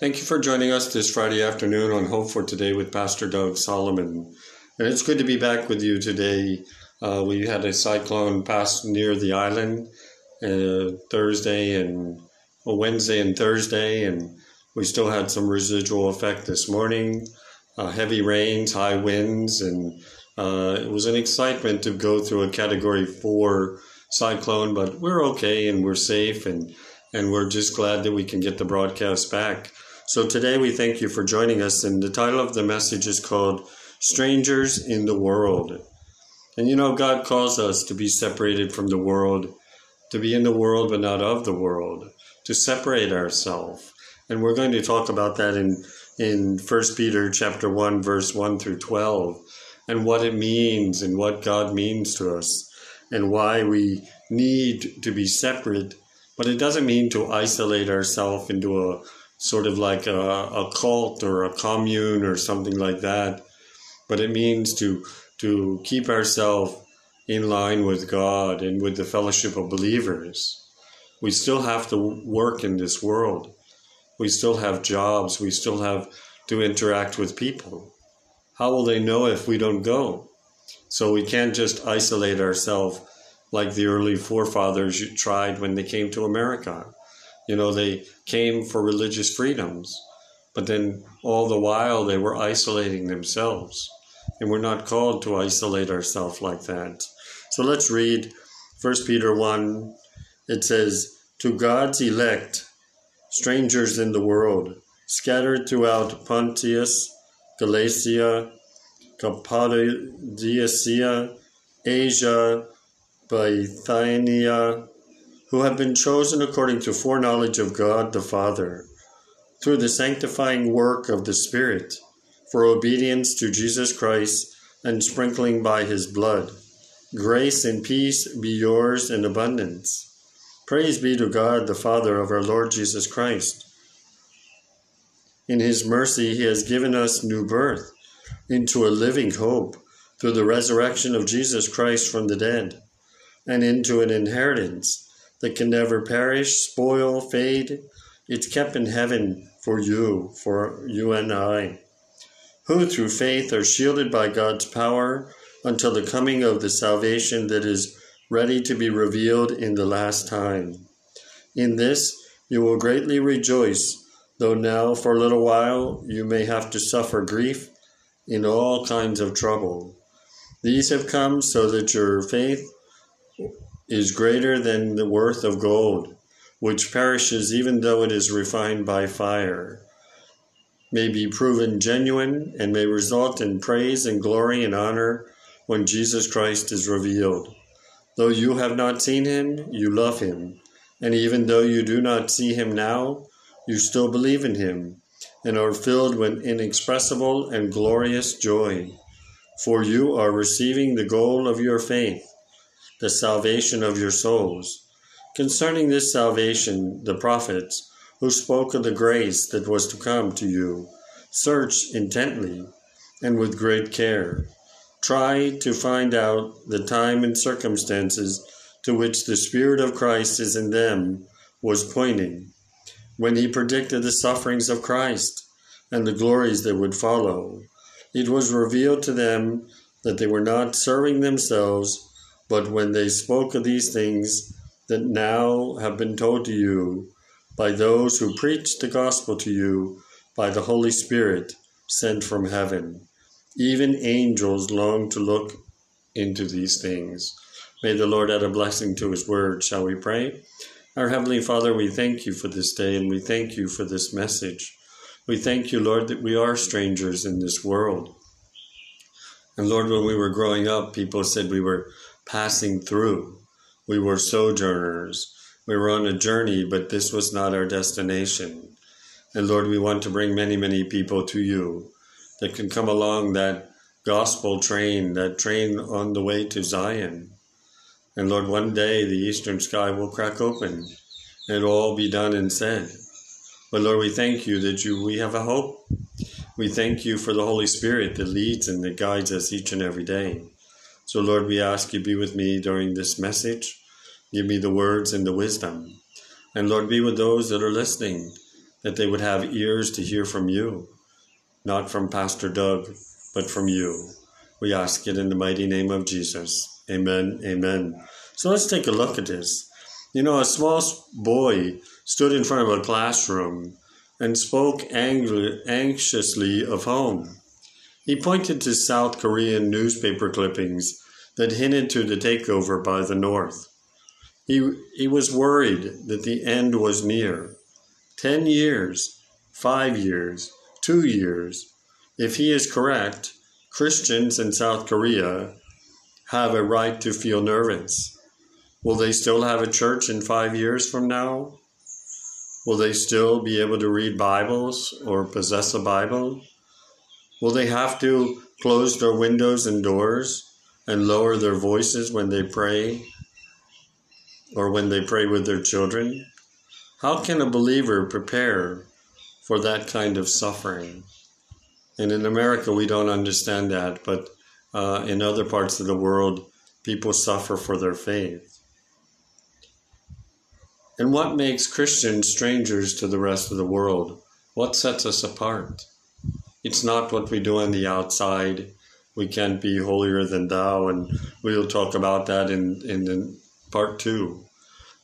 Thank you for joining us this Friday afternoon on Hope for Today with Pastor Doug Solomon. And it's good to be back with you today. Uh, we had a cyclone pass near the island uh, Thursday and well, Wednesday and Thursday, and we still had some residual effect this morning. Uh, heavy rains, high winds, and uh, it was an excitement to go through a Category Four cyclone, but we're okay and we're safe, and and we're just glad that we can get the broadcast back. So today we thank you for joining us, and the title of the message is called Strangers in the World. And you know, God calls us to be separated from the world, to be in the world but not of the world, to separate ourselves. And we're going to talk about that in in 1 Peter chapter 1 verse 1 through 12 and what it means and what God means to us and why we need to be separate but it doesn't mean to isolate ourselves into a sort of like a, a cult or a commune or something like that. But it means to to keep ourselves in line with God and with the fellowship of believers. We still have to work in this world. We still have jobs. We still have to interact with people. How will they know if we don't go? So we can't just isolate ourselves like the early forefathers tried when they came to America. You know, they came for religious freedoms, but then all the while they were isolating themselves. And we're not called to isolate ourselves like that. So let's read 1 Peter 1. It says, To God's elect, strangers in the world, scattered throughout Pontus, Galatia, Cappadocia, Asia, Bithynia, who have been chosen according to foreknowledge of God the Father, through the sanctifying work of the Spirit, for obedience to Jesus Christ and sprinkling by his blood. Grace and peace be yours in abundance. Praise be to God, the Father of our Lord Jesus Christ. In his mercy, he has given us new birth into a living hope through the resurrection of Jesus Christ from the dead, and into an inheritance that can never perish, spoil, fade. It's kept in heaven for you, for you and I, who through faith are shielded by God's power until the coming of the salvation that is ready to be revealed in the last time. In this you will greatly rejoice, though now for a little while you may have to suffer grief in all kinds of trouble. These have come so that your faith is greater than the worth of gold, which perishes even though it is refined by fire, may be proven genuine and may result in praise and glory and honor when Jesus Christ is revealed. Though you have not seen him, you love him, and even though you do not see him now, you still believe in him and are filled with inexpressible and glorious joy, for you are receiving the goal of your faith the salvation of your souls. Concerning this salvation, the prophets, who spoke of the grace that was to come to you, searched intently and with great care. Try to find out the time and circumstances to which the Spirit of Christ is in them was pointing when he predicted the sufferings of Christ and the glories that would follow. It was revealed to them that they were not serving themselves but when they spoke of these things that now have been told to you by those who preach the gospel to you by the Holy Spirit sent from heaven, even angels long to look into these things. May the Lord add a blessing to his word. Shall we pray? Our Heavenly Father, we thank you for this day and we thank you for this message. We thank you, Lord, that we are strangers in this world. And Lord, when we were growing up, people said we were passing through. We were sojourners. We were on a journey, but this was not our destination. And Lord, we want to bring many, many people to you that can come along that gospel train, that train on the way to Zion. And Lord, one day the eastern sky will crack open and it'll all be done and said. But Lord, we thank you that you we have a hope. We thank you for the Holy Spirit that leads and that guides us each and every day. So, Lord, we ask you be with me during this message. Give me the words and the wisdom. And Lord, be with those that are listening. that they would have ears to hear from you, not from Pastor Doug, but from you. We ask it in the mighty name of Jesus. Amen. Amen. So let's take a look at this. You know, a small boy stood in front of a classroom and spoke angry, anxiously of home. He pointed to South Korean newspaper clippings that hinted to the takeover by the North. He, he was worried that the end was near. Ten years, five years, two years. If he is correct, Christians in South Korea have a right to feel nervous. Will they still have a church in five years from now? Will they still be able to read Bibles or possess a Bible? Will they have to close their windows and doors and lower their voices when they pray or when they pray with their children? How can a believer prepare for that kind of suffering? And in America, we don't understand that, but uh, in other parts of the world, people suffer for their faith. And what makes Christians strangers to the rest of the world? What sets us apart? It's not what we do on the outside. We can't be holier than thou, and we'll talk about that in, in, in part two.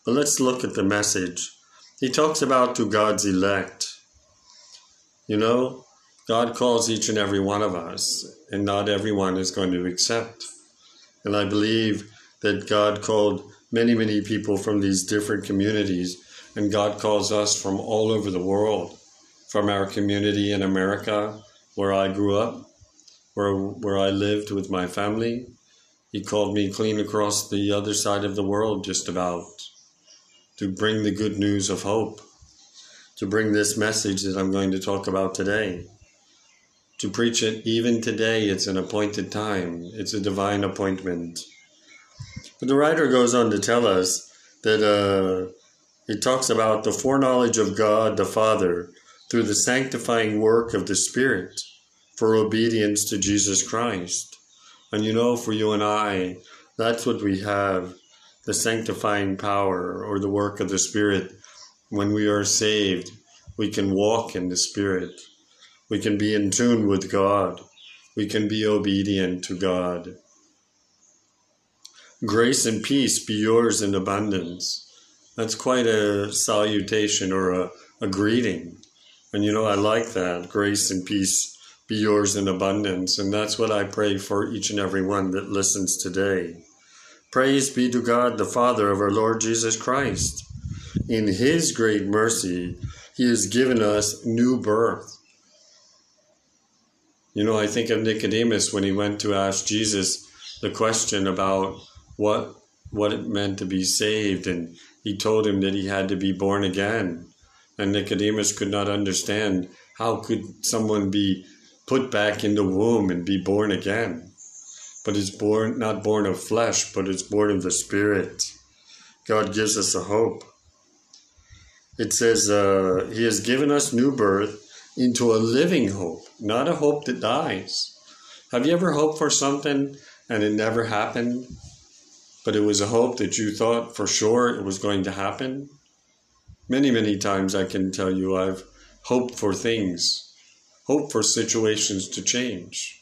But let's look at the message. He talks about to God's elect. You know, God calls each and every one of us, and not everyone is going to accept. And I believe that God called many, many people from these different communities, and God calls us from all over the world, from our community in America, where I grew up, where, where I lived with my family. He called me clean across the other side of the world, just about, to bring the good news of hope, to bring this message that I'm going to talk about today. To preach it even today, it's an appointed time, it's a divine appointment. But the writer goes on to tell us that uh, he talks about the foreknowledge of God the Father through the sanctifying work of the Spirit for obedience to Jesus Christ. And you know, for you and I, that's what we have the sanctifying power or the work of the Spirit. When we are saved, we can walk in the Spirit. We can be in tune with God. We can be obedient to God. Grace and peace be yours in abundance. That's quite a salutation or a, a greeting. And you know, I like that. Grace and peace be yours in abundance. And that's what I pray for each and every one that listens today. Praise be to God, the Father of our Lord Jesus Christ. In His great mercy, He has given us new birth. You know, I think of Nicodemus when he went to ask Jesus the question about what what it meant to be saved and he told him that he had to be born again and Nicodemus could not understand how could someone be put back in the womb and be born again. But it's born not born of flesh but it's born of the spirit. God gives us a hope. It says uh, he has given us new birth into a living hope not a hope that dies. Have you ever hoped for something and it never happened? But it was a hope that you thought for sure it was going to happen. Many, many times I can tell you I've hoped for things, hoped for situations to change.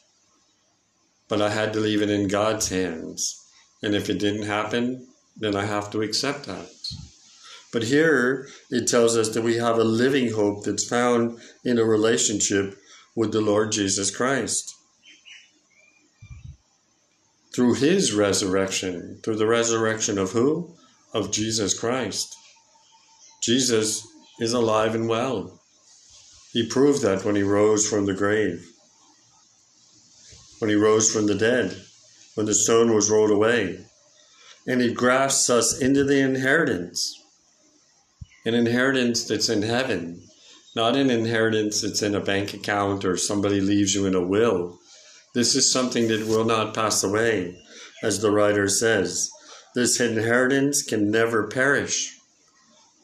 But I had to leave it in God's hands. And if it didn't happen, then I have to accept that. But here it tells us that we have a living hope that's found in a relationship with the Lord Jesus Christ through his resurrection, through the resurrection of who? Of Jesus Christ. Jesus is alive and well. He proved that when he rose from the grave, when he rose from the dead, when the stone was rolled away. And he grafts us into the inheritance, an inheritance that's in heaven, not an inheritance that's in a bank account or somebody leaves you in a will this is something that will not pass away, as the writer says. This inheritance can never perish,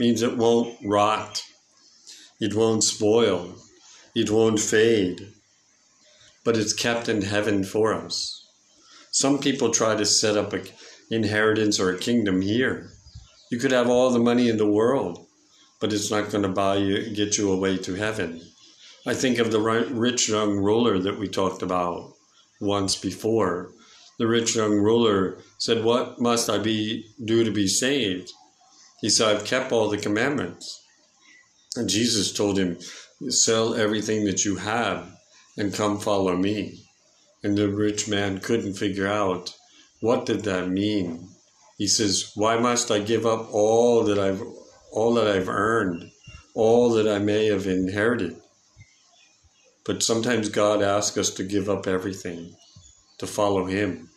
means it won't rot, it won't spoil, it won't fade, but it's kept in heaven for us. Some people try to set up an inheritance or a kingdom here. You could have all the money in the world, but it's not going to buy you, get you away to heaven. I think of the rich young ruler that we talked about once before. The rich young ruler said, What must I be do to be saved? He said, I've kept all the commandments. And Jesus told him, Sell everything that you have and come follow me. And the rich man couldn't figure out what did that mean. He says, Why must I give up all that I've all that I've earned, all that I may have inherited? But sometimes God asks us to give up everything to follow Him.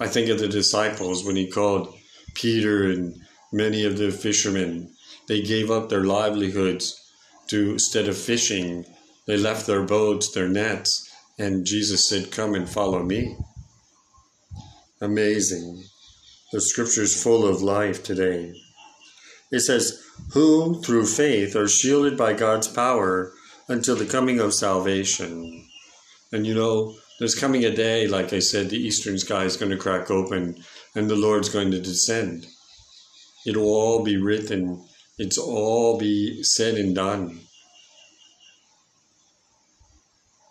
I think of the disciples when He called Peter and many of the fishermen. They gave up their livelihoods to instead of fishing, they left their boats, their nets, and Jesus said, Come and follow me. Amazing. The scripture is full of life today. It says, Who through faith are shielded by God's power until the coming of salvation. And you know, there's coming a day, like I said, the eastern sky is going to crack open and the Lord's going to descend. It'll all be written, it's all be said and done.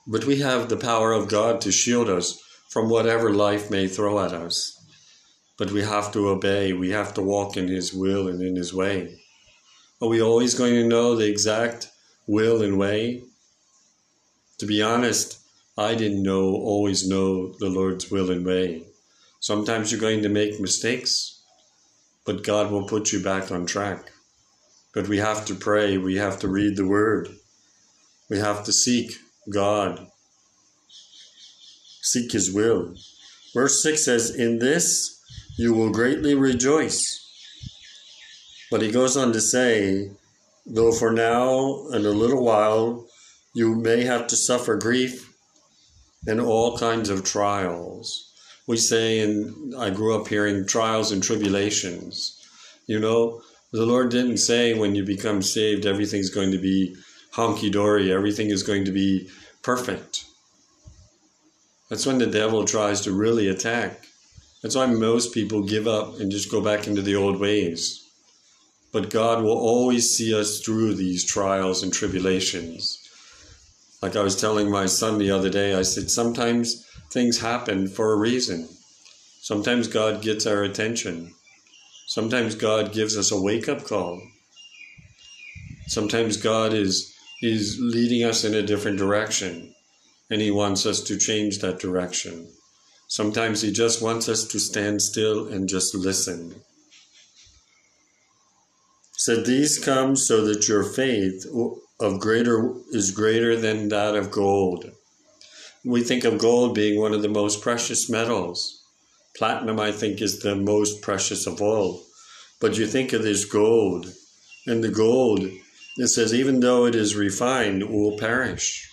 But we have the power of God to shield us from whatever life may throw at us. But we have to obey, we have to walk in His will and in His way. Are we always going to know the exact will and way. To be honest, I didn't know always know the Lord's will and way. Sometimes you're going to make mistakes, but God will put you back on track. But we have to pray, we have to read the word. We have to seek God. Seek his will. Verse 6 says, In this you will greatly rejoice. But he goes on to say, though for now and a little while you may have to suffer grief and all kinds of trials. We say, and I grew up hearing trials and tribulations. You know, the Lord didn't say when you become saved, everything's going to be honky dory, everything is going to be perfect. That's when the devil tries to really attack. That's why most people give up and just go back into the old ways. But God will always see us through these trials and tribulations. Like I was telling my son the other day, I said, sometimes things happen for a reason. Sometimes God gets our attention. Sometimes God gives us a wake up call. Sometimes God is, is leading us in a different direction and He wants us to change that direction. Sometimes He just wants us to stand still and just listen said these come so that your faith of greater is greater than that of gold. We think of gold being one of the most precious metals. Platinum, I think, is the most precious of all. But you think of this gold, and the gold, it says, even though it is refined, will perish.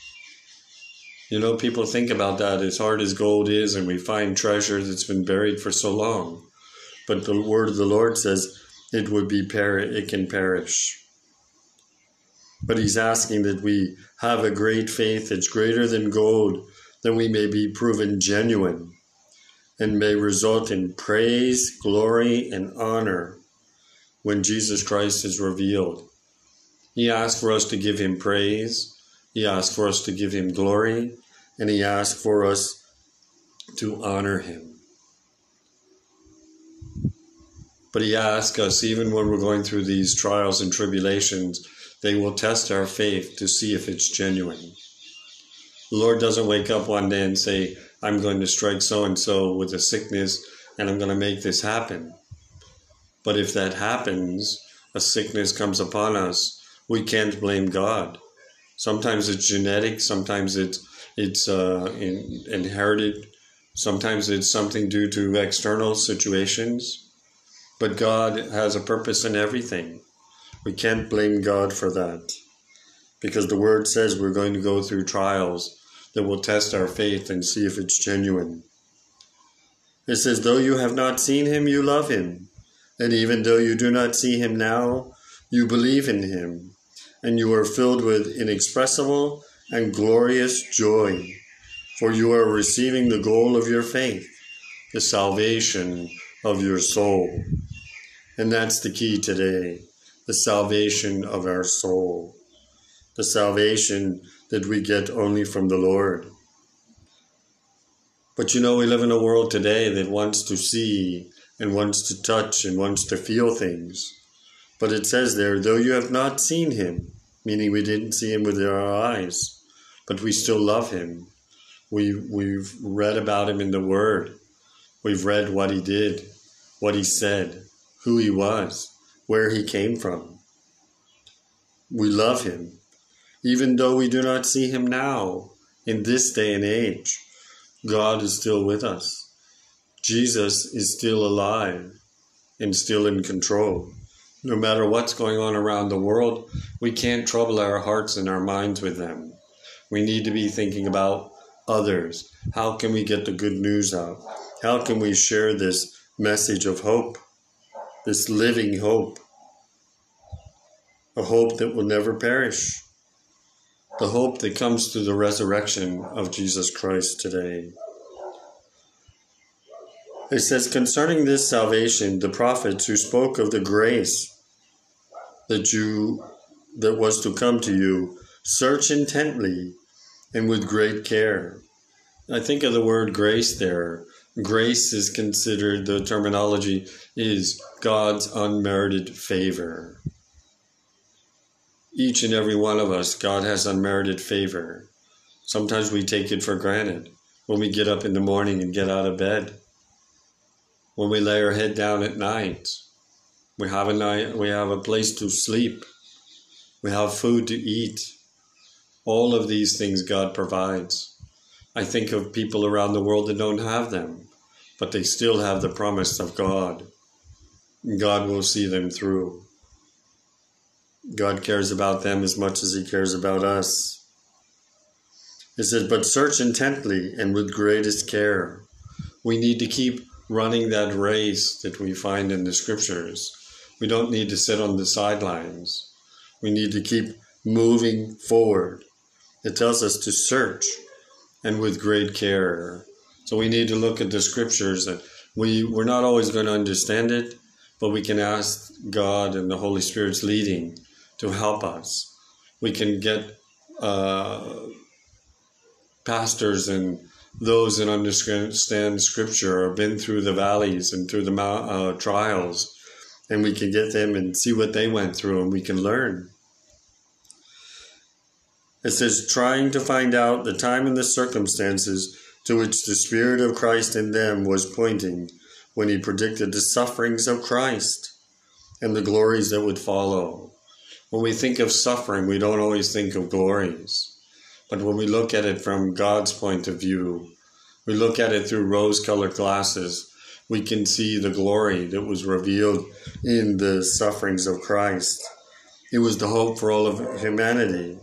You know, people think about that as hard as gold is, and we find treasure that's been buried for so long. But the word of the Lord says, it would be per it can perish. But he's asking that we have a great faith that's greater than gold, that we may be proven genuine and may result in praise, glory, and honor when Jesus Christ is revealed. He asks for us to give him praise, he asks for us to give him glory, and he asks for us to honor him. But he asks us, even when we're going through these trials and tribulations, they will test our faith to see if it's genuine. The Lord doesn't wake up one day and say, I'm going to strike so and so with a sickness and I'm going to make this happen. But if that happens, a sickness comes upon us, we can't blame God. Sometimes it's genetic, sometimes it's it's uh, in, inherited, sometimes it's something due to external situations. But God has a purpose in everything. We can't blame God for that. Because the word says we're going to go through trials that will test our faith and see if it's genuine. It says, Though you have not seen him, you love him. And even though you do not see him now, you believe in him. And you are filled with inexpressible and glorious joy. For you are receiving the goal of your faith, the salvation of your soul. And that's the key today the salvation of our soul, the salvation that we get only from the Lord. But you know, we live in a world today that wants to see and wants to touch and wants to feel things. But it says there, though you have not seen him, meaning we didn't see him with our eyes, but we still love him. We, we've read about him in the Word. We've read what he did, what he said, who he was, where he came from. We love him, even though we do not see him now, in this day and age. God is still with us. Jesus is still alive and still in control. No matter what's going on around the world, we can't trouble our hearts and our minds with them. We need to be thinking about others. How can we get the good news out? How can we share this message of hope, this living hope, a hope that will never perish? The hope that comes through the resurrection of Jesus Christ today. It says, concerning this salvation, the prophets who spoke of the grace that you that was to come to you, search intently and with great care. I think of the word grace there. Grace is considered the terminology is God's unmerited favor each and every one of us, God has unmerited favor. Sometimes we take it for granted when we get up in the morning and get out of bed. When we lay our head down at night, we have a night, we have a place to sleep. We have food to eat. All of these things God provides. I think of people around the world that don't have them, but they still have the promise of God. God will see them through. God cares about them as much as He cares about us. It says, But search intently and with greatest care. We need to keep running that race that we find in the scriptures. We don't need to sit on the sidelines. We need to keep moving forward. It tells us to search and with great care. So we need to look at the scriptures and we, we're not always going to understand it, but we can ask God and the Holy Spirit's leading to help us. We can get uh, pastors and those that understand Scripture or been through the valleys and through the uh, trials, and we can get them and see what they went through, and we can learn. It says, trying to find out the time and the circumstances to which the Spirit of Christ in them was pointing when he predicted the sufferings of Christ and the glories that would follow. When we think of suffering, we don't always think of glories. But when we look at it from God's point of view, we look at it through rose colored glasses, we can see the glory that was revealed in the sufferings of Christ. It was the hope for all of humanity.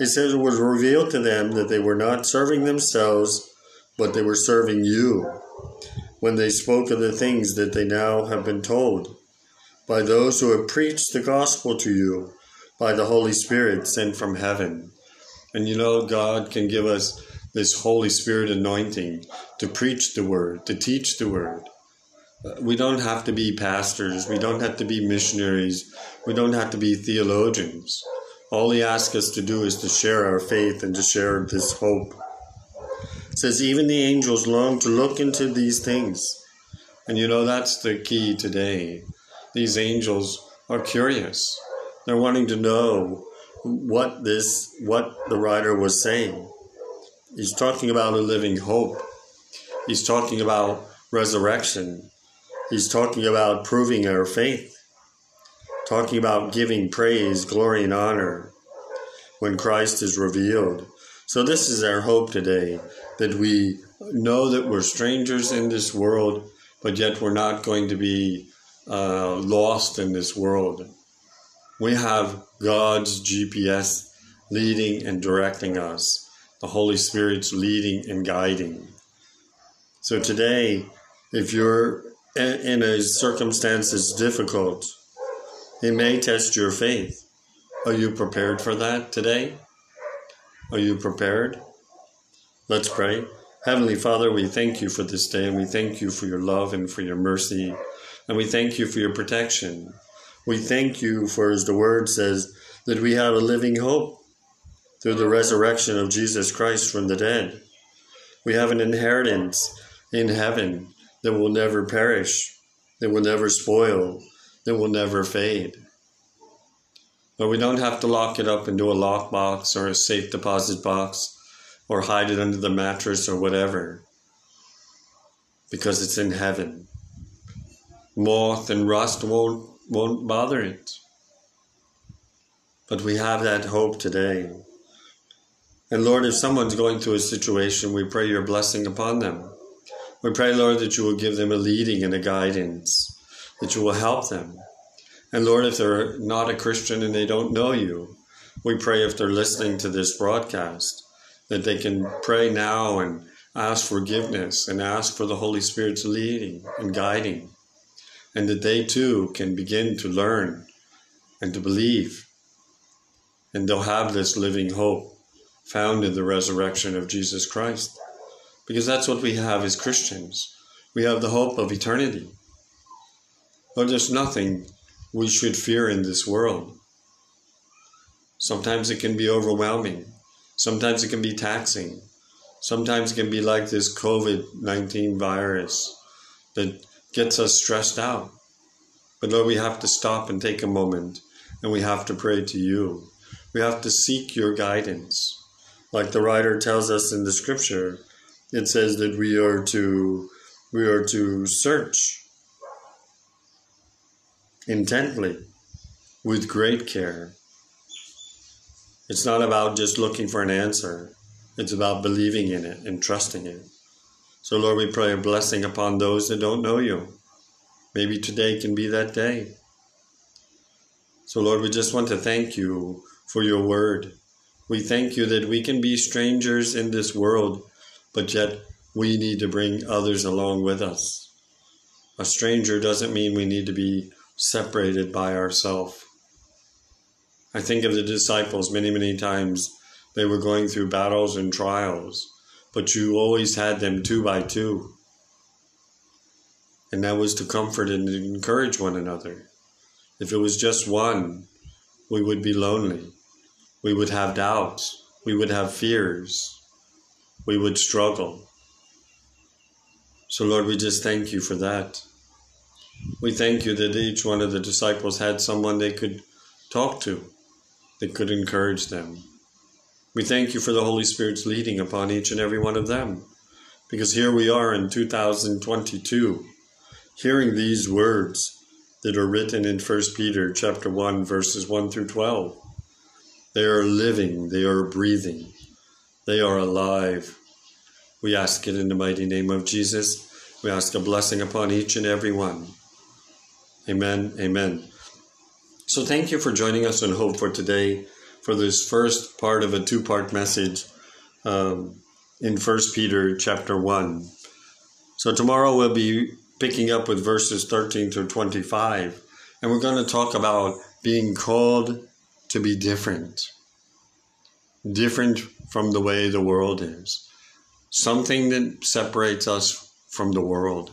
It says it was revealed to them that they were not serving themselves, but they were serving you when they spoke of the things that they now have been told by those who have preached the gospel to you by the Holy Spirit sent from heaven. And you know, God can give us this Holy Spirit anointing to preach the word, to teach the word. Uh, we don't have to be pastors. We don't have to be missionaries. We don't have to be theologians. All He asks us to do is to share our faith and to share this hope. It says, even the angels long to look into these things. And you know, that's the key today. These angels are curious. They're wanting to know what this, what the writer was saying. He's talking about a living hope. He's talking about resurrection. He's talking about proving our faith. Talking about giving praise, glory, and honor when Christ is revealed. So, this is our hope today that we know that we're strangers in this world, but yet we're not going to be uh, lost in this world we have God's GPS leading and directing us, the Holy Spirit's leading and guiding. So today, if you're in a circumstance that's difficult, it may test your faith. Are you prepared for that today? Are you prepared? Let's pray. Heavenly Father, we thank you for this day and we thank you for your love and for your mercy and we thank you for your protection. We thank you for, as the word says, that we have a living hope through the resurrection of Jesus Christ from the dead. We have an inheritance in heaven that will never perish, that will never spoil, that will never fade. But we don't have to lock it up into a lockbox or a safe deposit box or hide it under the mattress or whatever because it's in heaven. Moth and rust won't, won't bother it. But we have that hope today. And Lord, if someone's going through a situation, we pray your blessing upon them. We pray, Lord, that you will give them a leading and a guidance, that you will help them. And Lord, if they're not a Christian and they don't know you, we pray if they're listening to this broadcast, that they can pray now and ask forgiveness and ask for the Holy Spirit's leading and guiding, and that they too can begin to learn and to believe, and they'll have this living hope found in the resurrection of Jesus Christ. Because that's what we have as Christians. We have the hope of eternity. But there's nothing we should fear in this world. Sometimes it can be overwhelming. Sometimes it can be taxing. Sometimes it can be like this COVID 19 virus that gets us stressed out. But Lord, we have to stop and take a moment and we have to pray to you. We have to seek your guidance. Like the writer tells us in the scripture, it says that we are to we are to search intently with great care. It's not about just looking for an answer. It's about believing in it and trusting it. So Lord, we pray a blessing upon those that don't know you. Maybe today can be that day. So Lord, we just want to thank you for your word. We thank you that we can be strangers in this world but yet we need to bring others along with us. A stranger doesn't mean we need to be separated by ourselves. I think of the disciples many, many times. They were going through battles and trials, but you always had them two by two. And that was to comfort and encourage one another. If it was just one, we would be lonely. We would have doubts. We would have fears we would struggle. So, Lord, we just thank you for that. We thank you that each one of the disciples had someone they could talk to, that could encourage them. We thank you for the Holy Spirit's leading upon each and every one of them. Because here we are in 2022, hearing these words that are written in 1 Peter chapter 1 verses 1 through 12. They are living, they are breathing, they are alive. We ask it in the mighty name of Jesus. We ask a blessing upon each and every one. Amen. Amen. So thank you for joining us on Hope for today for this first part of a two-part message um, in First Peter chapter one. So tomorrow we'll be picking up with verses 13 through 25, and we're going to talk about being called to be different, different from the way the world is something that separates us from the world.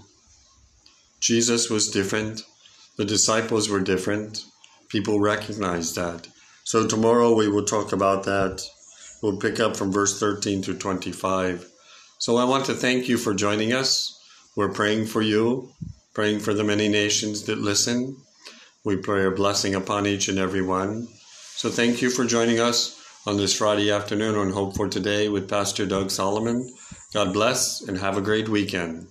Jesus was different, the disciples were different. People recognized that. So, tomorrow we will talk about that. We'll pick up from verse 13 to 25. So, I want to thank you for joining us. We're praying for you, praying for the many nations that listen. We pray a blessing upon each and every one. So, thank you for joining us on this Friday afternoon on Hope for Today with Pastor Doug Solomon. God bless and have a great weekend.